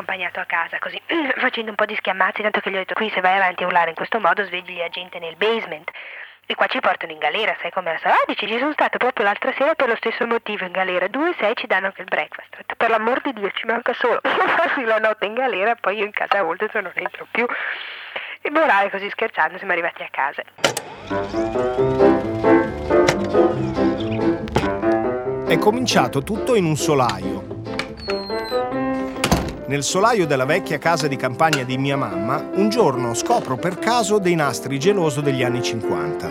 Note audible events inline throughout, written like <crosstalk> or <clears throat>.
accompagnato a casa così, <clears throat> facendo un po' di schiamazzi, tanto che gli ho detto qui se vai avanti a urlare in questo modo svegli la gente nel basement. E qua ci portano in galera, sai come la so? Ah, dici, ci sono stato proprio l'altra sera per lo stesso motivo in galera. Due, sei ci danno anche il breakfast. Per l'amor di Dio, ci manca solo <laughs> farsi la notte in galera, poi io in casa a volte non entro più. E morale così scherzando siamo arrivati a casa. È cominciato tutto in un solaio. Nel solaio della vecchia casa di campagna di mia mamma, un giorno scopro per caso dei nastri geloso degli anni 50.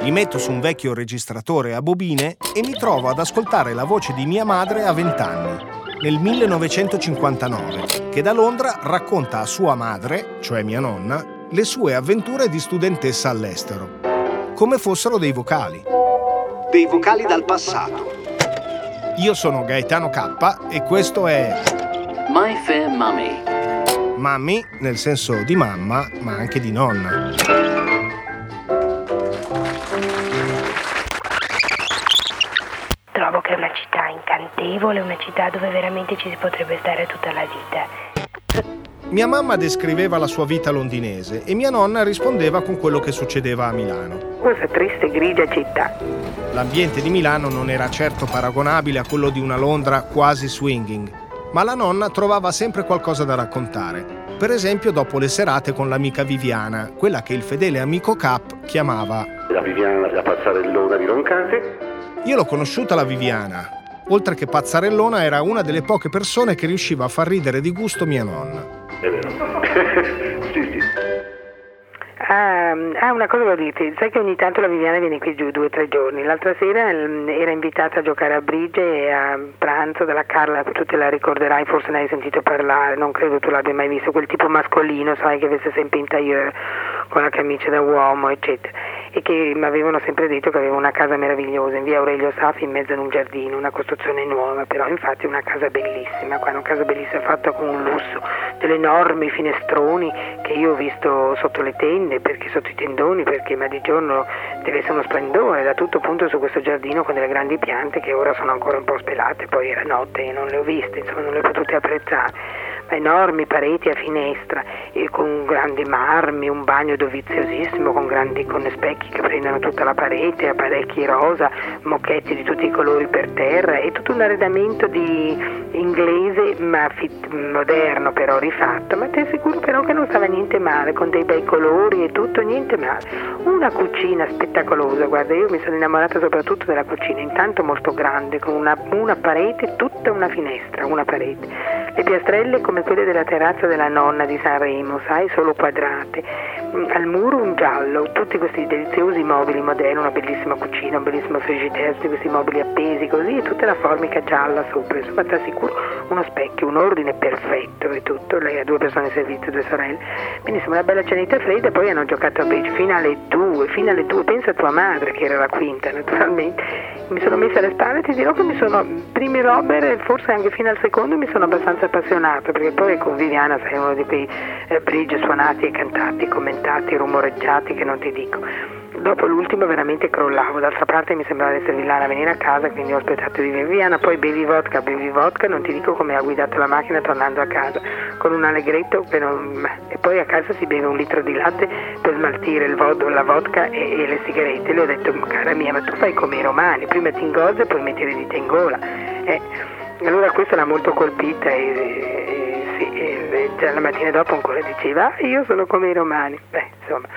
Li metto su un vecchio registratore a bobine e mi trovo ad ascoltare la voce di mia madre a 20 anni, nel 1959, che da Londra racconta a sua madre, cioè mia nonna, le sue avventure di studentessa all'estero, come fossero dei vocali. Dei vocali dal passato. Io sono Gaetano K e questo è My Fair Mummy. Mummy nel senso di mamma, ma anche di nonna. Trovo che è una città incantevole, una città dove veramente ci si potrebbe stare tutta la vita. Mia mamma descriveva la sua vita londinese e mia nonna rispondeva con quello che succedeva a Milano. Questa triste grigia città. L'ambiente di Milano non era certo paragonabile a quello di una Londra quasi swinging ma la nonna trovava sempre qualcosa da raccontare. Per esempio dopo le serate con l'amica Viviana, quella che il fedele amico Cap chiamava La Viviana la pazzarellona di Roncate. Io l'ho conosciuta la Viviana. Oltre che pazzarellona era una delle poche persone che riusciva a far ridere di gusto mia nonna. È vero. <laughs> sì, sì. Ah, ah, una cosa volevo dirti, sai che ogni tanto la Viviana viene qui giù due o tre giorni. L'altra sera mm, era invitata a giocare a briglie e a pranzo dalla Carla, tu te la ricorderai, forse ne hai sentito parlare, non credo tu l'abbia mai visto, quel tipo mascolino, sai, che veste sempre in tailleur con la camicia da uomo, eccetera e che mi avevano sempre detto che aveva una casa meravigliosa in via Aurelio Saffi in mezzo ad un giardino, una costruzione nuova, però infatti una casa bellissima, qua una casa bellissima fatta con un lusso, delle enormi finestroni che io ho visto sotto le tende, perché sotto i tendoni, perché ma di giorno deve essere uno splendore, da tutto punto su questo giardino con delle grandi piante che ora sono ancora un po' spelate, poi era notte e non le ho viste, insomma non le ho potute apprezzare enormi pareti a finestra con grandi marmi, un bagno doviziosissimo con grandi con specchi che prendono tutta la parete, apparecchi rosa, mocchetti di tutti i colori per terra e tutto un arredamento di inglese ma fit, moderno però rifatto, ma ti assicuro però che non stava niente male, con dei bei colori e tutto, niente male. Una cucina spettacolosa, guarda, io mi sono innamorata soprattutto della cucina, intanto molto grande, con una, una parete, tutta una finestra, una parete le piastrelle come quelle della terrazza della nonna di Sanremo, sai, solo quadrate. Mm, al muro un giallo, tutti questi deliziosi mobili moderni, una bellissima cucina, un bellissimo frigidaire, questi mobili appesi così e tutta la formica gialla sopra. Insomma, ti assicuro uno specchio, un ordine perfetto e tutto. Lei ha due persone in servizio, due sorelle. Insomma una bella cenetta fredda poi hanno giocato a bridge fino alle due, fino alle due. Pensa a tua madre che era la quinta naturalmente. Mi sono messa alle spalle e ti dirò che mi sono, primi robber e forse anche fino al secondo mi sono abbastanza appassionato perché poi con Viviana sei uno di quei eh, bridge suonati e cantati, commentati, rumoreggiati che non ti dico. Dopo l'ultimo veramente crollavo, d'altra parte mi sembrava essere Villana a venire a casa, quindi ho aspettato di Viviana, poi bevi vodka, bevi vodka, non ti dico come ha guidato la macchina tornando a casa, con un allegretto non... e poi a casa si beve un litro di latte per smaltire vod- la vodka e, e, le sigarette. Le ho detto, cara mia, ma tu fai come i romani, prima ti ingozzi e poi metti le dita in gola. Eh, allora questa l'ha molto colpita e, e, sì, e già la mattina dopo ancora diceva ah, io sono come i romani. Beh, insomma.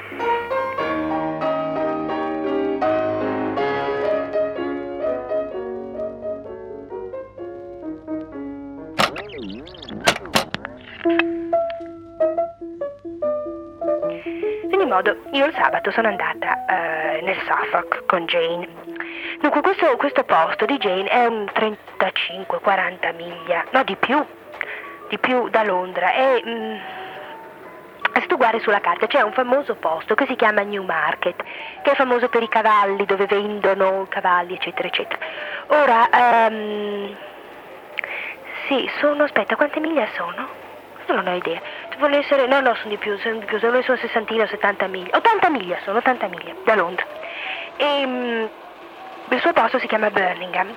In ogni modo, io il sabato sono andata uh, nel Suffolk con Jane Dunque questo, questo posto di Jane è un 35-40 miglia, no di più, di più da Londra. E, mm, se tu guardi sulla carta c'è un famoso posto che si chiama Newmarket, che è famoso per i cavalli, dove vendono cavalli, eccetera, eccetera. Ora, um, sì, sono, aspetta, quante miglia sono? Non ho idea. Vuole essere, no, no, sono di più, sono di più, sono 60 o 70 miglia. 80 miglia sono, 80 miglia da Londra. E, um, il suo posto si chiama Birmingham.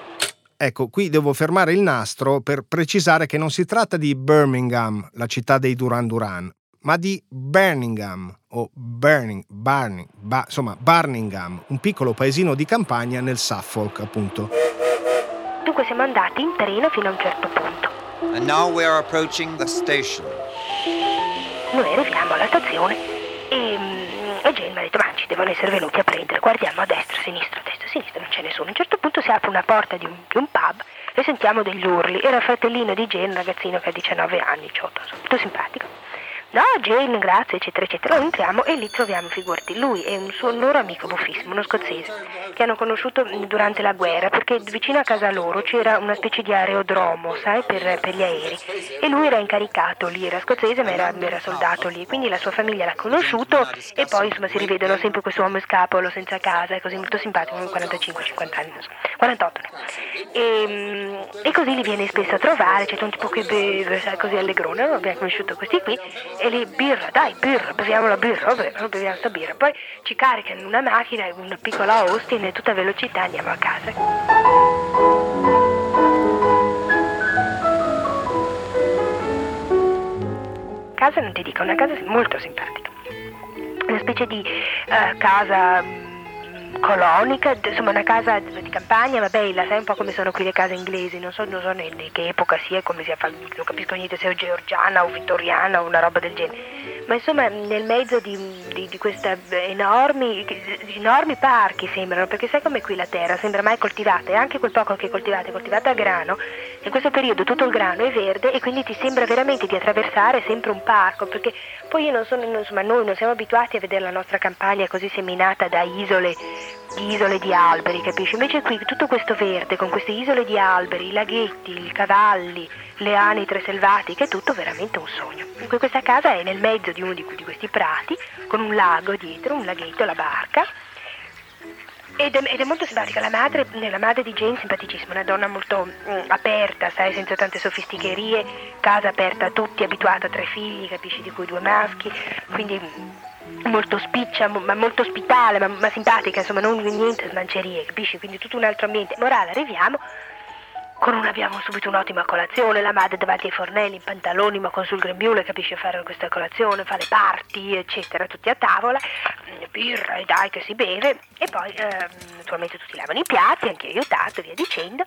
Ecco, qui devo fermare il nastro per precisare che non si tratta di Birmingham, la città dei Duran Duran, ma di Birmingham o Burning, Barning, ba, insomma Barningham, un piccolo paesino di campagna nel Suffolk, appunto. Dunque siamo andati in treno fino a un certo punto. And now we are approaching the station. Noi arriviamo alla stazione e, mm, e Jane mi ha detto ma devono essere venuti a prendere, guardiamo a destra, a sinistra, a destra, a sinistra, non c'è nessuno. A un certo punto si apre una porta di un, di un pub e sentiamo degli urli. Era il fratellino di Jane, un ragazzino che ha 19 anni, 18, insomma, molto simpatico. No, Jane, grazie, eccetera, eccetera. Lo entriamo e lì troviamo, figurati, lui e un suo loro amico buffissimo, uno scozzese, che hanno conosciuto durante la guerra, perché vicino a casa loro c'era una specie di aerodromo, sai, per, per gli aerei. E lui era incaricato lì, era scozzese, ma era, era soldato lì, quindi la sua famiglia l'ha conosciuto e poi insomma si rivedono sempre questo uomo scapolo, senza casa, così molto simpatico, 45-50 anni, non so, 48 e, e, così li viene spesso a trovare, c'è un tipo che beve, sai, così allegrone, abbiamo conosciuto questi qui e lì birra, dai, birra, beviamo la birra, beviamo sta birra. Poi ci caricano in una macchina, una piccola Austin e tutta velocità andiamo a casa. Casa non ti dico, una casa molto simpatica. Una specie di uh, casa colonica, insomma una casa di campagna, ma bella, sai un po' come sono qui le case inglesi, non so, non so di che epoca sia, come sia, non capisco niente se è georgiana o vittoriana o una roba del genere. Ma insomma nel mezzo di, di, di questi enormi, enormi parchi sembrano, perché sai come qui la terra sembra mai coltivata e anche quel poco che è coltivata è coltivata a grano, in questo periodo tutto il grano è verde e quindi ti sembra veramente di attraversare sempre un parco, perché poi io non sono, insomma noi non siamo abituati a vedere la nostra campagna così seminata da isole di isole di alberi, capisci? Invece qui tutto questo verde, con queste isole di alberi, i laghetti, i cavalli, le anitre selvatiche, è tutto veramente un sogno. Dunque questa casa è nel mezzo di uno di, questi prati, con un lago dietro, un laghetto, la barca, ed è, ed è, molto simpatica, la madre, la madre, di Jane simpaticissima, una donna molto mm, aperta, sai, senza tante sofisticherie, casa aperta a tutti, abituata a tre figli, capisci, di cui due maschi, quindi molto spiccia, ma molto ospitale, ma, ma simpatica, insomma, non niente smancerie, capisci? Quindi tutto un altro ambiente. Morale, arriviamo con un abbiamo subito un'ottima colazione, la madre davanti ai fornelli in pantaloni ma con sul grembiule capisce fare questa colazione, fa le parti eccetera, tutti a tavola, birra e dai che si beve e poi eh, naturalmente tutti lavano i piatti, anche aiutato via dicendo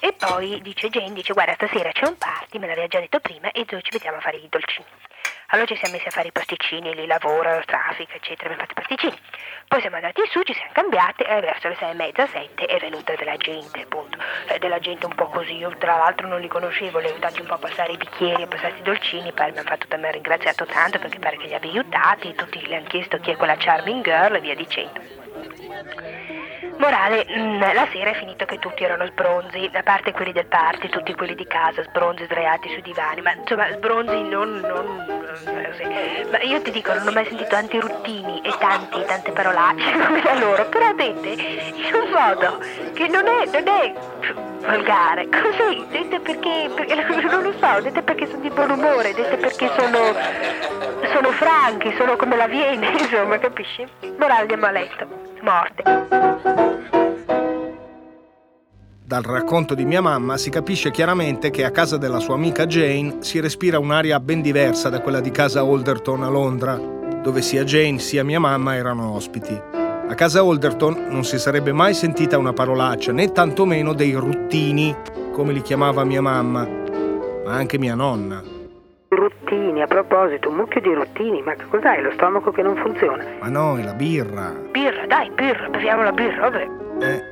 e poi dice Jane, dice guarda stasera c'è un party, me l'aveva già detto prima e noi ci mettiamo a fare i dolcini. Allora ci siamo messi a fare i pasticcini, lì lavoro, traffico, eccetera, abbiamo fatto i pasticcini. Poi siamo andati su, ci siamo cambiati e verso le sei e mezza, sette è venuta della gente, appunto. Eh, della gente un po' così, io tra l'altro non li conoscevo, li ho aiutati un po' a passare i bicchieri, a passare i dolcini, poi mi hanno fatto mi ha ringraziato tanto perché pare che li abbia aiutati, tutti gli hanno chiesto chi è quella charming girl e via dicendo. Morale, mm, la sera è finito che tutti erano sbronzi, a parte quelli del party, tutti quelli di casa, sbronzi sdraiati sui divani, ma insomma sbronzi non, non eh, ma io ti dico, non ho mai sentito tanti ruttini e tanti, tante parolacce <laughs> come da loro, però dette in un modo che non è, non è volgare, così, dette perché, perché, <laughs> non lo so, dette perché sono di buon umore, dette perché sono, sono franchi, sono come la viene, <laughs> insomma, capisci? Morale andiamo a letto, morte. Dal racconto di mia mamma si capisce chiaramente che a casa della sua amica Jane si respira un'aria ben diversa da quella di casa Alderton a Londra, dove sia Jane sia mia mamma erano ospiti. A casa Alderton non si sarebbe mai sentita una parolaccia, né tantomeno dei ruttini, come li chiamava mia mamma, ma anche mia nonna. Ruttini, a proposito, un mucchio di ruttini, ma che cos'hai? Lo stomaco che non funziona? Ma no, è la birra. Birra, dai, birra, beviamo la birra, vabbè. Eh,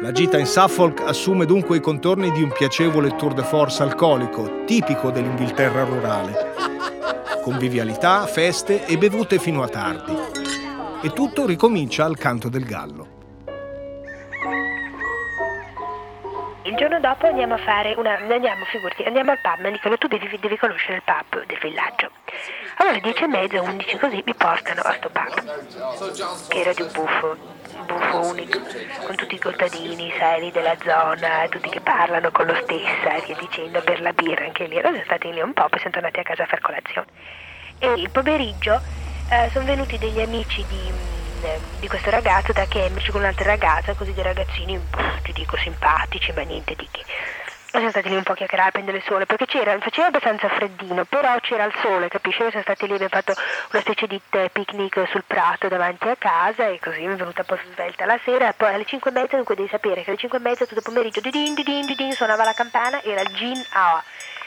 la gita in Suffolk assume dunque i contorni di un piacevole tour de force alcolico, tipico dell'Inghilterra rurale. Convivialità, feste e bevute fino a tardi. E tutto ricomincia al canto del gallo. Il giorno dopo andiamo a fare una. andiamo, figurati, andiamo al pub, mi dicono tu devi, devi conoscere il pub del villaggio. Allora alle 10 e mezza, 11 così mi portano a sto pub, che era di un buffo buffo unico, con tutti i contadini seri della zona, tutti che parlano con lo stessa e via dicendo per la birra anche lì. Allora siamo stati lì un po', poi siamo tornati a casa a far colazione. E il pomeriggio eh, sono venuti degli amici di, di questo ragazzo da Cambridge con un'altra ragazza, così dei ragazzini, pff, ti dico, simpatici, ma niente di che. Siamo stati lì un po' a chiacchierare a prendere il sole, perché c'era, faceva abbastanza freddino, però c'era il sole, capisci? Noi siamo stati lì, abbiamo fatto una specie di tè, picnic sul prato davanti a casa e così mi è venuta un po' svelta la sera, poi alle 5 e mezza, dunque devi sapere che alle 5 e mezza tutto pomeriggio, di din, di din, di din, suonava la campana, era il gin hour.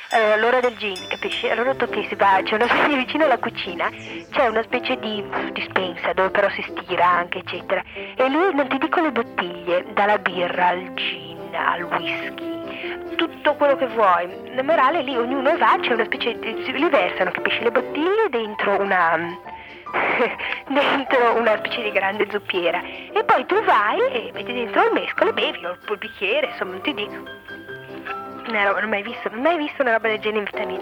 Allora, l'ora del gin, capisci? Allora tocchi si va, c'è una <laughs> specie vicino alla cucina, c'è una specie di dispensa dove però si stira anche, eccetera. E lui non ti dico le bottiglie, dalla birra al gin, al whisky, tutto quello che vuoi. La morale lì ognuno va, c'è una specie di. li versano, capisci? Le bottiglie dentro una. <laughs> dentro una specie di grande zuppiera. E poi tu vai e metti dentro il mescolo e bevi, o il bicchiere, insomma, non ti dico. Roba, non ho mai visto, non mai visto una roba del genere in vita mia.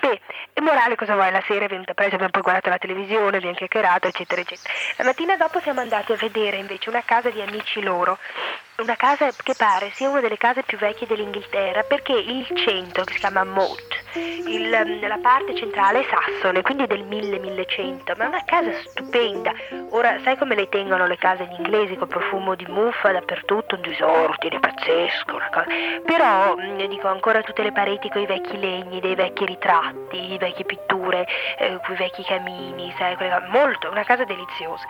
Beh, e morale cosa vuoi? La sera è venuta presto, abbiamo poi guardato la televisione, abbiamo chiacchierato, eccetera, eccetera. La mattina dopo siamo andati a vedere invece una casa di amici loro. Una casa che pare sia una delle case più vecchie dell'Inghilterra perché il centro, che si chiama Moat, il, la parte centrale è sassone, quindi del 1000-1100, ma è una casa stupenda. Ora, sai come le tengono le case gli inglesi, con profumo di muffa dappertutto, un disordine pazzesco, una cosa. Però, dico, ancora tutte le pareti con i vecchi legni, dei vecchi ritratti, vecchie pitture, eh, quei vecchi camini, sai, molto, una casa deliziosa.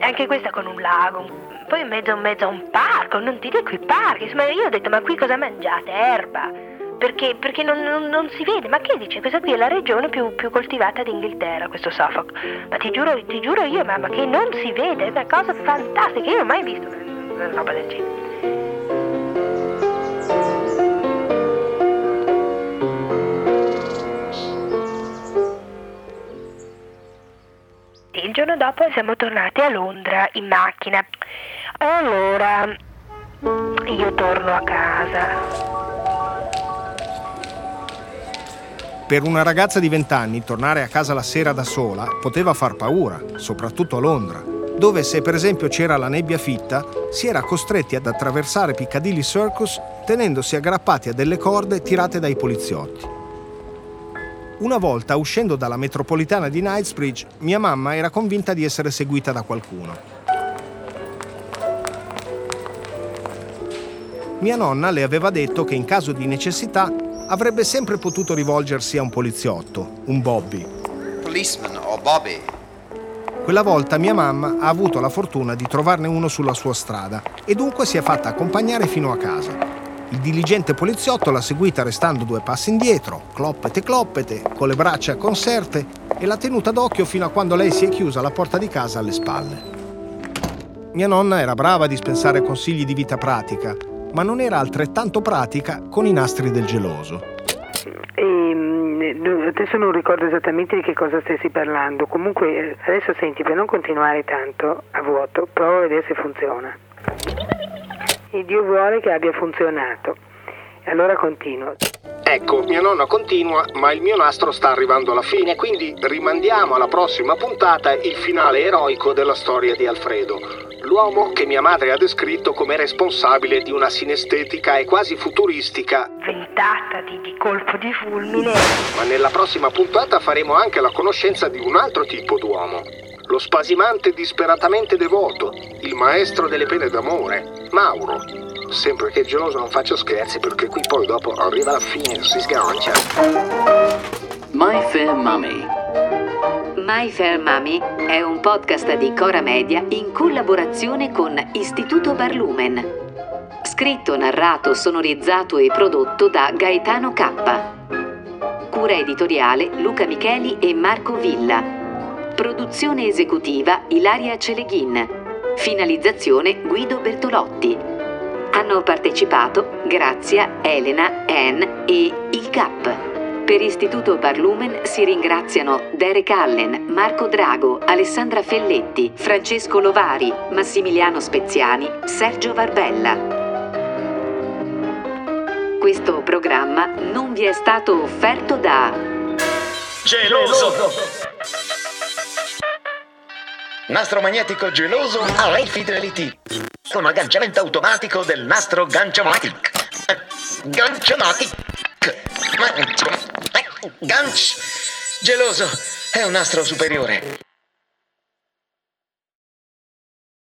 Anche questa con un lago, poi in in mezzo a un parco, non ti parchi, insomma io ho detto ma qui cosa mangiate? Erba perché, perché non, non, non, si vede. Ma che dice? Questa qui è la regione più, più coltivata d'Inghilterra, questo Suffolk. Ma ti giuro, ti giuro io, mamma, che non si vede, è una cosa fantastica. Io non ho mai visto una roba del genere. Il giorno dopo siamo tornati a Londra in macchina. Allora, io torno a casa. Per una ragazza di 20 anni tornare a casa la sera da sola poteva far paura, soprattutto a Londra, dove se per esempio c'era la nebbia fitta si era costretti ad attraversare Piccadilly Circus tenendosi aggrappati a delle corde tirate dai poliziotti. Una volta uscendo dalla metropolitana di Knightsbridge, mia mamma era convinta di essere seguita da qualcuno. Mia nonna le aveva detto che in caso di necessità avrebbe sempre potuto rivolgersi a un poliziotto, un Bobby. Policeman o Bobby. Quella volta mia mamma ha avuto la fortuna di trovarne uno sulla sua strada e dunque si è fatta accompagnare fino a casa. Il diligente poliziotto l'ha seguita restando due passi indietro, cloppete cloppete, con le braccia conserte e l'ha tenuta d'occhio fino a quando lei si è chiusa la porta di casa alle spalle. Mia nonna era brava a dispensare consigli di vita pratica ma non era altrettanto pratica con i nastri del geloso. E, mm, adesso non ricordo esattamente di che cosa stessi parlando, comunque eh, adesso senti, per non continuare tanto a vuoto, prova a vedere se funziona. E Dio vuole che abbia funzionato. Allora continuo. Ecco, mia nonna continua, ma il mio nastro sta arrivando alla fine, quindi rimandiamo alla prossima puntata il finale eroico della storia di Alfredo l'uomo che mia madre ha descritto come responsabile di una sinestetica e quasi futuristica ventata di, di colpo di fulmine. Ma nella prossima puntata faremo anche la conoscenza di un altro tipo d'uomo. Lo spasimante disperatamente devoto, il maestro delle pene d'amore, Mauro. Sempre che geloso non faccia scherzi perché qui poi dopo arriva la fine e si sgancia. My Fair Mummy My Fair Mummy è un podcast di Cora Media in collaborazione con Istituto Barlumen. Scritto, narrato, sonorizzato e prodotto da Gaetano K. Cura editoriale Luca Micheli e Marco Villa. Produzione esecutiva Ilaria Celeghin. Finalizzazione Guido Bertolotti. Hanno partecipato Grazia, Elena, Anne e il Cap. Per Istituto Barlumen si ringraziano Derek Allen, Marco Drago, Alessandra Felletti, Francesco Lovari, Massimiliano Speziani, Sergio Varbella. Questo programma non vi è stato offerto da Geloso! Nastro magnetico geloso a High Fidelity con agganciamento automatico del nastro Ganchomatic. Ganchomatic. Ganch geloso è un nastro superiore.